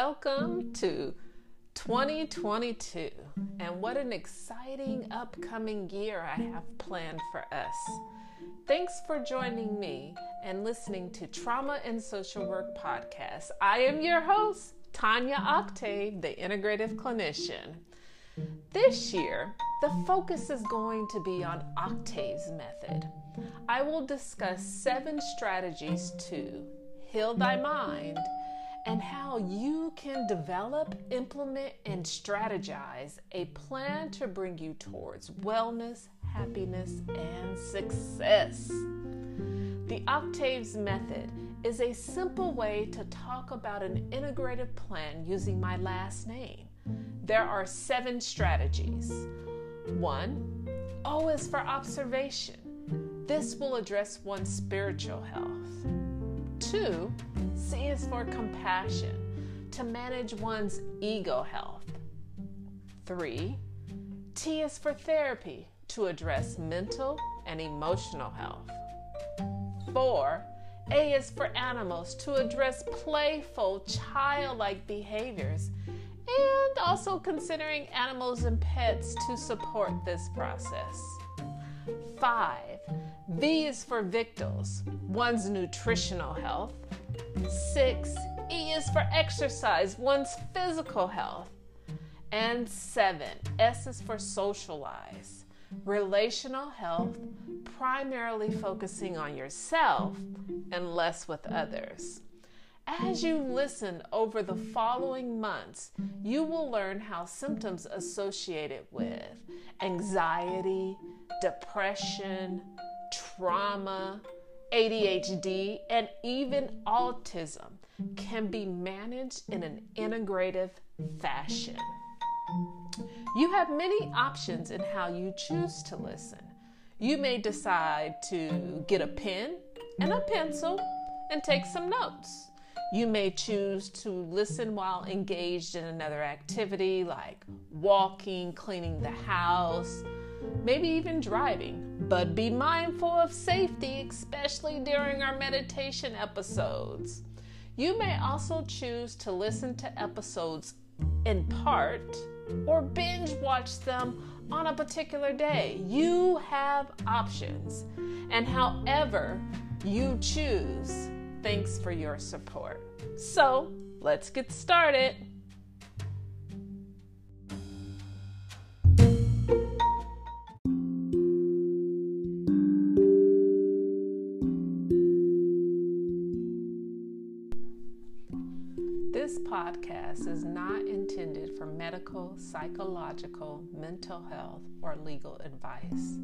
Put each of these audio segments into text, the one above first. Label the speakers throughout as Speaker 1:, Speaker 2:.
Speaker 1: Welcome to 2022, and what an exciting upcoming year I have planned for us. Thanks for joining me and listening to Trauma and Social Work Podcast. I am your host, Tanya Octave, the integrative clinician. This year, the focus is going to be on Octave's method. I will discuss seven strategies to heal thy mind and how you can develop, implement, and strategize a plan to bring you towards wellness, happiness, and success. The Octaves Method is a simple way to talk about an integrated plan using my last name. There are seven strategies. One, O is for observation. This will address one's spiritual health. Two, C is for compassion, to manage one's ego health. Three, T is for therapy, to address mental and emotional health. Four, A is for animals, to address playful, childlike behaviors, and also considering animals and pets to support this process. Five, V is for victuals, one's nutritional health. Six, E is for exercise, one's physical health. And seven, S is for socialize, relational health, primarily focusing on yourself and less with others. As you listen over the following months, you will learn how symptoms associated with anxiety, depression, trauma, ADHD, and even autism can be managed in an integrative fashion. You have many options in how you choose to listen. You may decide to get a pen and a pencil and take some notes. You may choose to listen while engaged in another activity like walking, cleaning the house, maybe even driving. But be mindful of safety, especially during our meditation episodes. You may also choose to listen to episodes in part or binge watch them on a particular day. You have options. And however you choose, Thanks for your support. So, let's get started. This podcast is not intended for medical, psychological, mental health, or legal advice.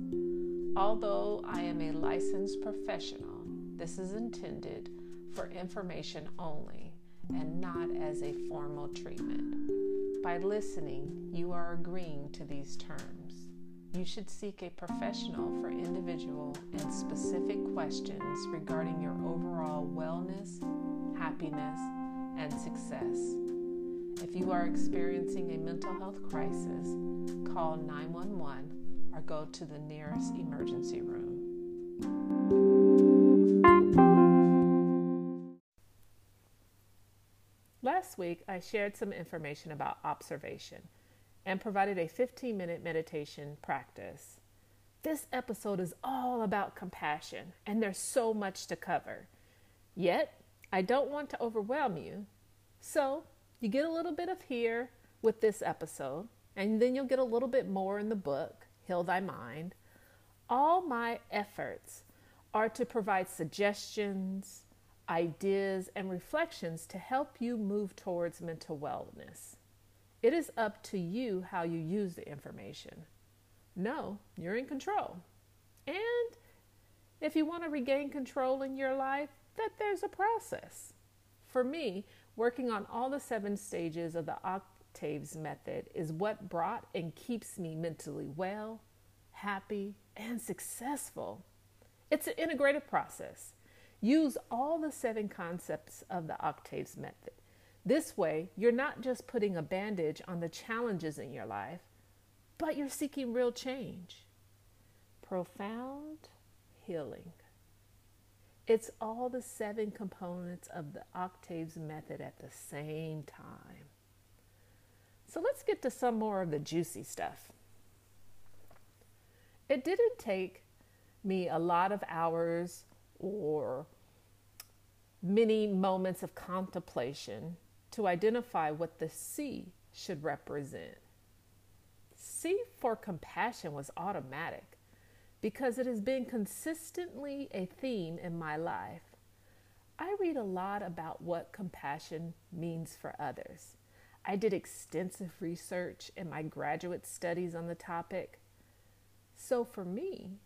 Speaker 1: Although I am a licensed professional, this is intended for information only and not as a formal treatment. By listening, you are agreeing to these terms. You should seek a professional for individual and specific questions regarding your overall wellness, happiness, and success. If you are experiencing a mental health crisis, call 911 or go to the nearest emergency room. Last week, I shared some information about observation and provided a 15 minute meditation practice. This episode is all about compassion, and there's so much to cover. Yet, I don't want to overwhelm you. So, you get a little bit of here with this episode, and then you'll get a little bit more in the book, Heal Thy Mind. All my efforts are to provide suggestions, ideas, and reflections to help you move towards mental wellness. It is up to you how you use the information. No, you're in control. And if you want to regain control in your life, that there's a process. For me, working on all the seven stages of the Octaves method is what brought and keeps me mentally well, happy, and successful. It's an integrated process. Use all the seven concepts of the Octaves method. This way, you're not just putting a bandage on the challenges in your life, but you're seeking real change. Profound healing. It's all the seven components of the octaves method at the same time. So let's get to some more of the juicy stuff. It didn't take me a lot of hours or many moments of contemplation to identify what the C should represent. C for compassion was automatic because it has been consistently a theme in my life. I read a lot about what compassion means for others. I did extensive research in my graduate studies on the topic. So for me,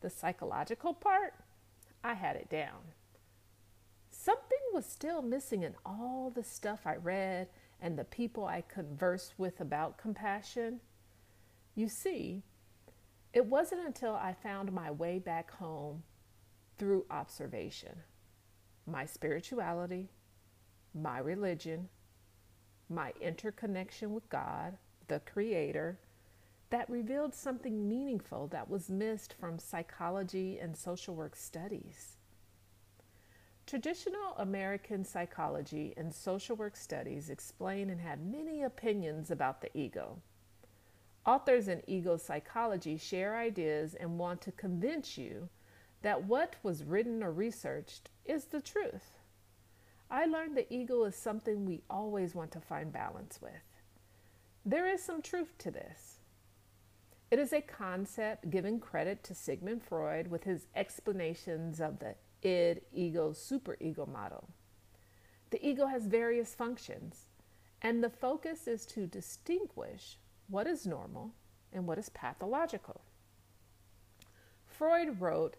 Speaker 1: the psychological part, I had it down. Something was still missing in all the stuff I read and the people I conversed with about compassion. You see, it wasn't until I found my way back home through observation, my spirituality, my religion, my interconnection with God, the Creator, that revealed something meaningful that was missed from psychology and social work studies. Traditional American psychology and social work studies explain and have many opinions about the ego. Authors in ego psychology share ideas and want to convince you that what was written or researched is the truth. I learned the ego is something we always want to find balance with. There is some truth to this. It is a concept given credit to Sigmund Freud with his explanations of the id, ego, superego model. The ego has various functions, and the focus is to distinguish what is normal and what is pathological. Freud wrote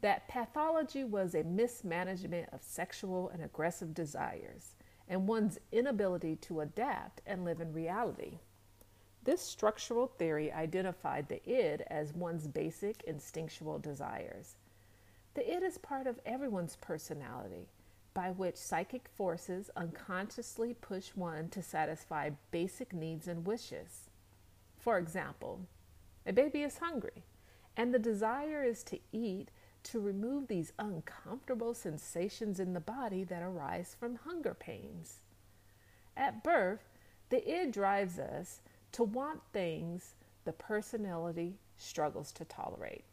Speaker 1: that pathology was a mismanagement of sexual and aggressive desires and one's inability to adapt and live in reality. This structural theory identified the id as one's basic instinctual desires the id is part of everyone's personality, by which psychic forces unconsciously push one to satisfy basic needs and wishes. For example, a baby is hungry, and the desire is to eat to remove these uncomfortable sensations in the body that arise from hunger pains. At birth, the id drives us to want things the personality struggles to tolerate.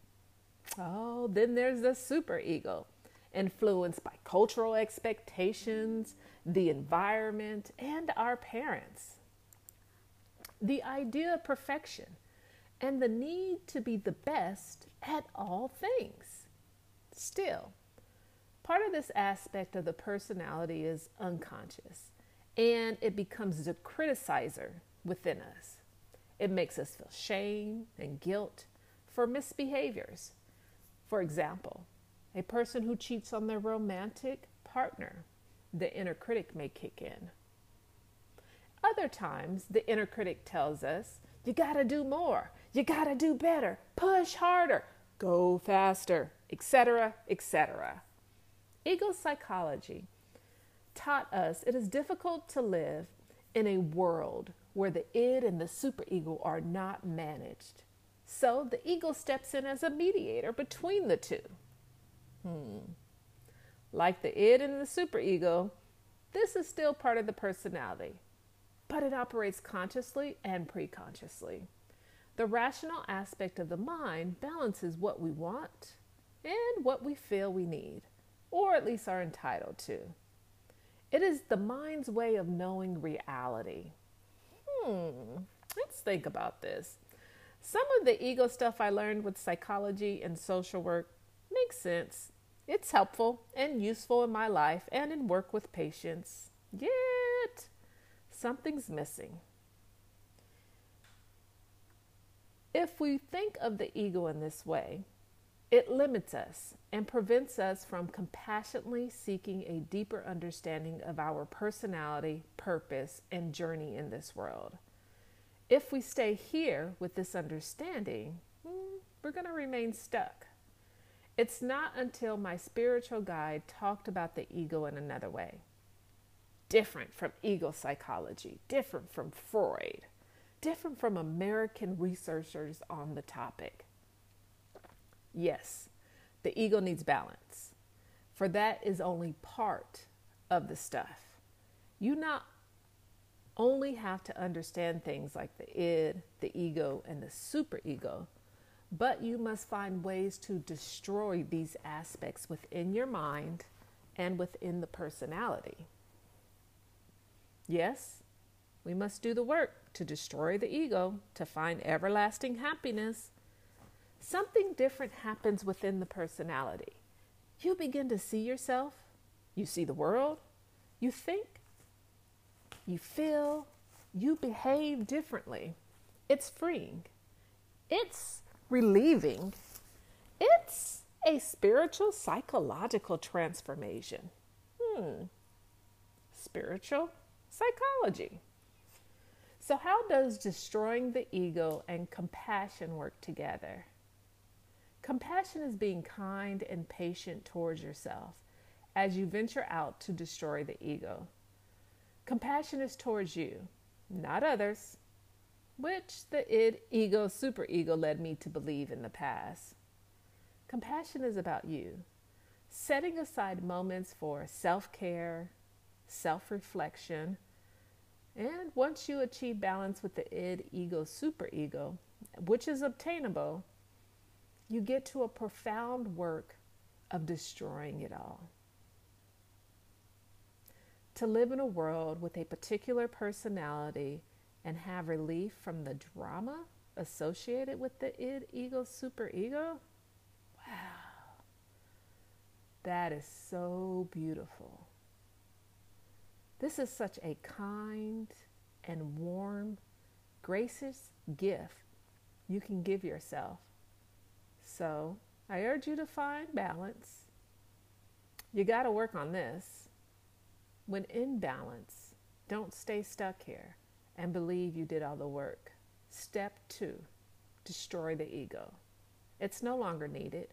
Speaker 1: Oh, then there's the superego, influenced by cultural expectations, the environment, and our parents. The idea of perfection and the need to be the best at all things. Still, part of this aspect of the personality is unconscious and it becomes the criticizer within us. It makes us feel shame and guilt for misbehaviors for example, a person who cheats on their romantic partner, the inner critic may kick in. Other times, the inner critic tells us, you gotta do more, you gotta do better, push harder, go faster, etc., etc. Ego psychology taught us it is difficult to live in a world where the id and the superego are not managed. So the ego steps in as a mediator between the two. Hmm. Like the id and the superego, this is still part of the personality, but it operates consciously and preconsciously. The rational aspect of the mind balances what we want and what we feel we need, or at least are entitled to. It is the mind's way of knowing reality. Hmm, let's think about this. Some of the ego stuff I learned with psychology and social work makes sense. It's helpful and useful in my life and in work with patients. Yet, something's missing. If we think of the ego in this way, it limits us and prevents us from compassionately seeking a deeper understanding of our personality, purpose, and journey in this world if we stay here with this understanding, hmm, we're going to remain stuck. It's not until my spiritual guide talked about the ego in another way, different from ego psychology, different from Freud, different from American researchers on the topic. Yes, the ego needs balance. for that is only part of the stuff. You not only have to understand things like the id, the ego, and the superego, but you must find ways to destroy these aspects within your mind and within the personality. Yes, we must do the work to destroy the ego to find everlasting happiness. Something different happens within the personality. You begin to see yourself, you see the world, you think, you feel, you behave differently. It's freeing, it's relieving, it's a spiritual psychological transformation. Hmm. Spiritual psychology. So, how does destroying the ego and compassion work together? Compassion is being kind and patient towards yourself as you venture out to destroy the ego. Compassion is towards you, not others, which the id, ego, superego led me to believe in the past. Compassion is about you, setting aside moments for self care, self reflection, and once you achieve balance with the id, ego, superego, which is obtainable, you get to a profound work of destroying it all. To live in a world with a particular personality and have relief from the drama associated with the id, ego, superego, wow, that is so beautiful. This is such a kind and warm, gracious gift you can give yourself so I urge you to find balance. You got to work on this. When in balance, don't stay stuck here and believe you did all the work. Step two destroy the ego. It's no longer needed,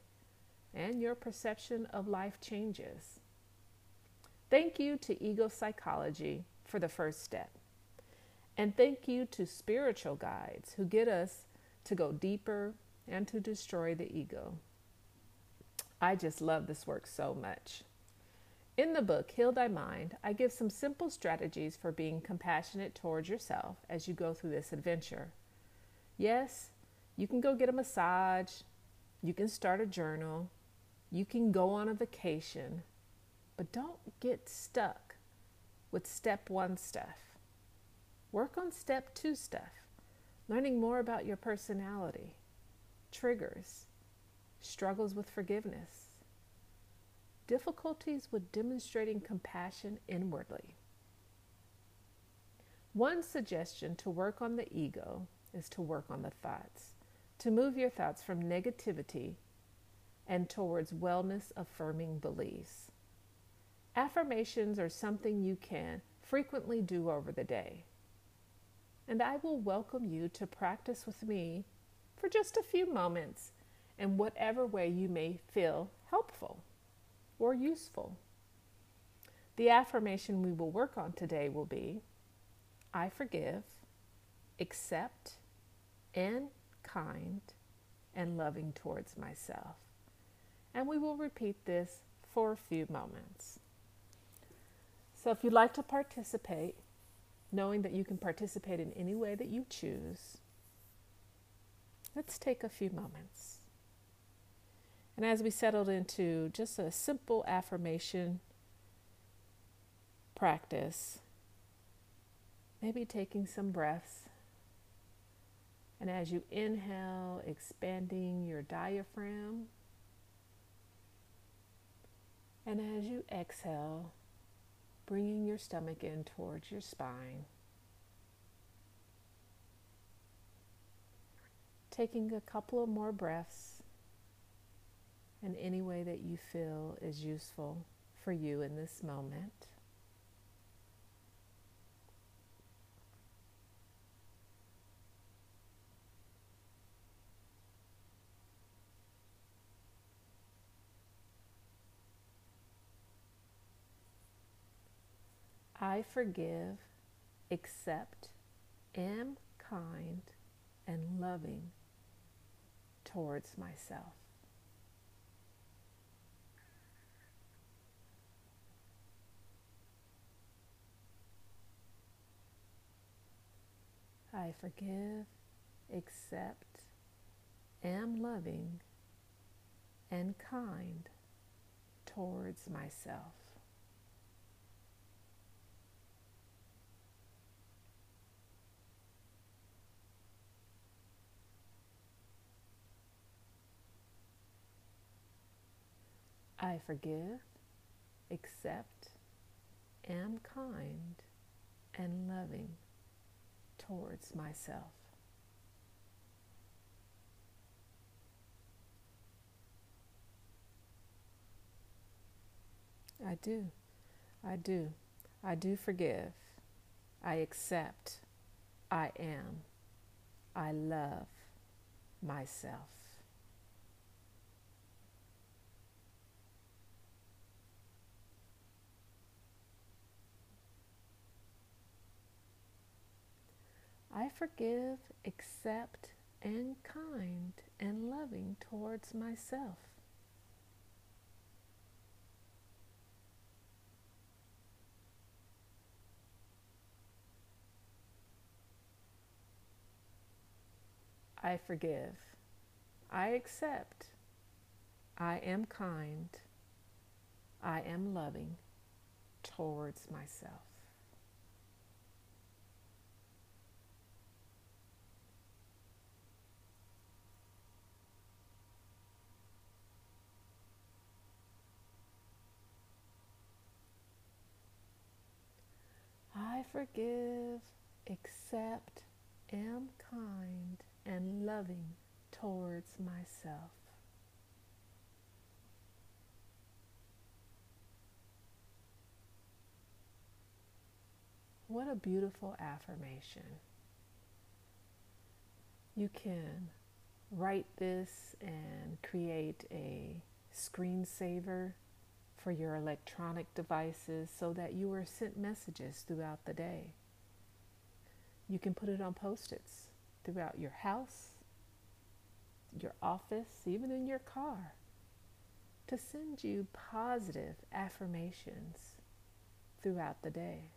Speaker 1: and your perception of life changes. Thank you to Ego Psychology for the first step. And thank you to spiritual guides who get us to go deeper and to destroy the ego. I just love this work so much. In the book, Heal Thy Mind, I give some simple strategies for being compassionate towards yourself as you go through this adventure. Yes, you can go get a massage, you can start a journal, you can go on a vacation, but don't get stuck with step one stuff. Work on step two stuff, learning more about your personality triggers, struggles with forgiveness, difficulties with demonstrating compassion inwardly. One suggestion to work on the ego is to work on the thoughts, to move your thoughts from negativity and towards wellness affirming beliefs. Affirmations are something you can frequently do over the day. And I will welcome you to practice with me for just a few moments in whatever way you may feel helpful or useful. The affirmation we will work on today will be I forgive, accept, and kind and loving towards myself. And we will repeat this for a few moments. So, if you'd like to participate, knowing that you can participate in any way that you choose, Let's take a few moments. And as we settled into just a simple affirmation practice, maybe taking some breaths. And as you inhale, expanding your diaphragm. And as you exhale, bringing your stomach in towards your spine. taking a couple of more breaths in any way that you feel is useful for you in this moment. I forgive, accept, am kind, and loving towards myself. I forgive, accept, am loving, and kind towards myself. I forgive, accept, am kind, and loving towards myself. I do. I do. I do forgive. I accept. I am. I love myself. I forgive, accept, and kind and loving towards myself. I forgive. I accept. I am kind. I am loving towards myself. I forgive, accept, am kind, and loving towards myself. What a beautiful affirmation. You can write this and create a screensaver for your electronic devices so that you are sent messages throughout the day. You can put it on post its throughout your house, your office, even in your car to send you positive affirmations throughout the day.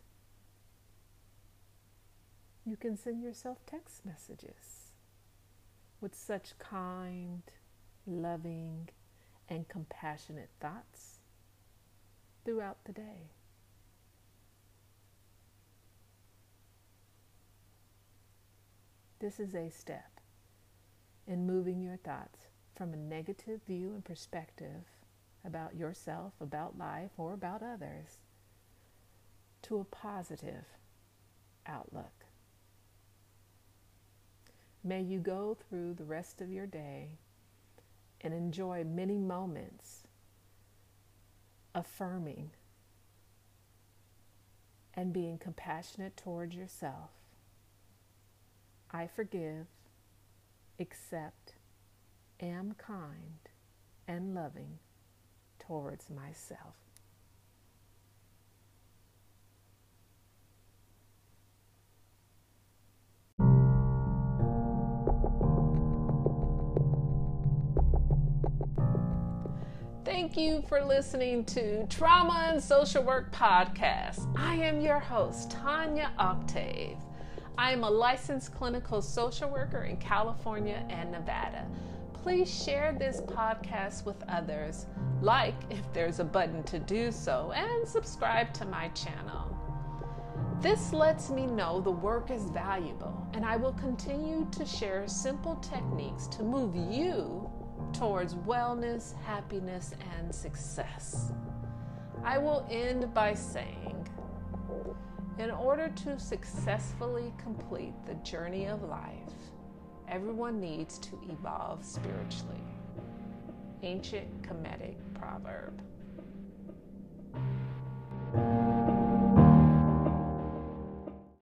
Speaker 1: You can send yourself text messages with such kind, loving, and compassionate thoughts throughout the day. This is a step in moving your thoughts from a negative view and perspective about yourself, about life, or about others to a positive outlook. May you go through the rest of your day and enjoy many moments affirming and being compassionate towards yourself. I forgive, accept, am kind, and loving towards myself. Thank you for listening to Trauma and Social Work Podcast. I am your host, Tanya Octave. I am a licensed clinical social worker in California and Nevada. Please share this podcast with others, like if there's a button to do so, and subscribe to my channel. This lets me know the work is valuable, and I will continue to share simple techniques to move you towards wellness, happiness, and success. I will end by saying in order to successfully complete the journey of life, everyone needs to evolve spiritually. Ancient Kemetic proverb.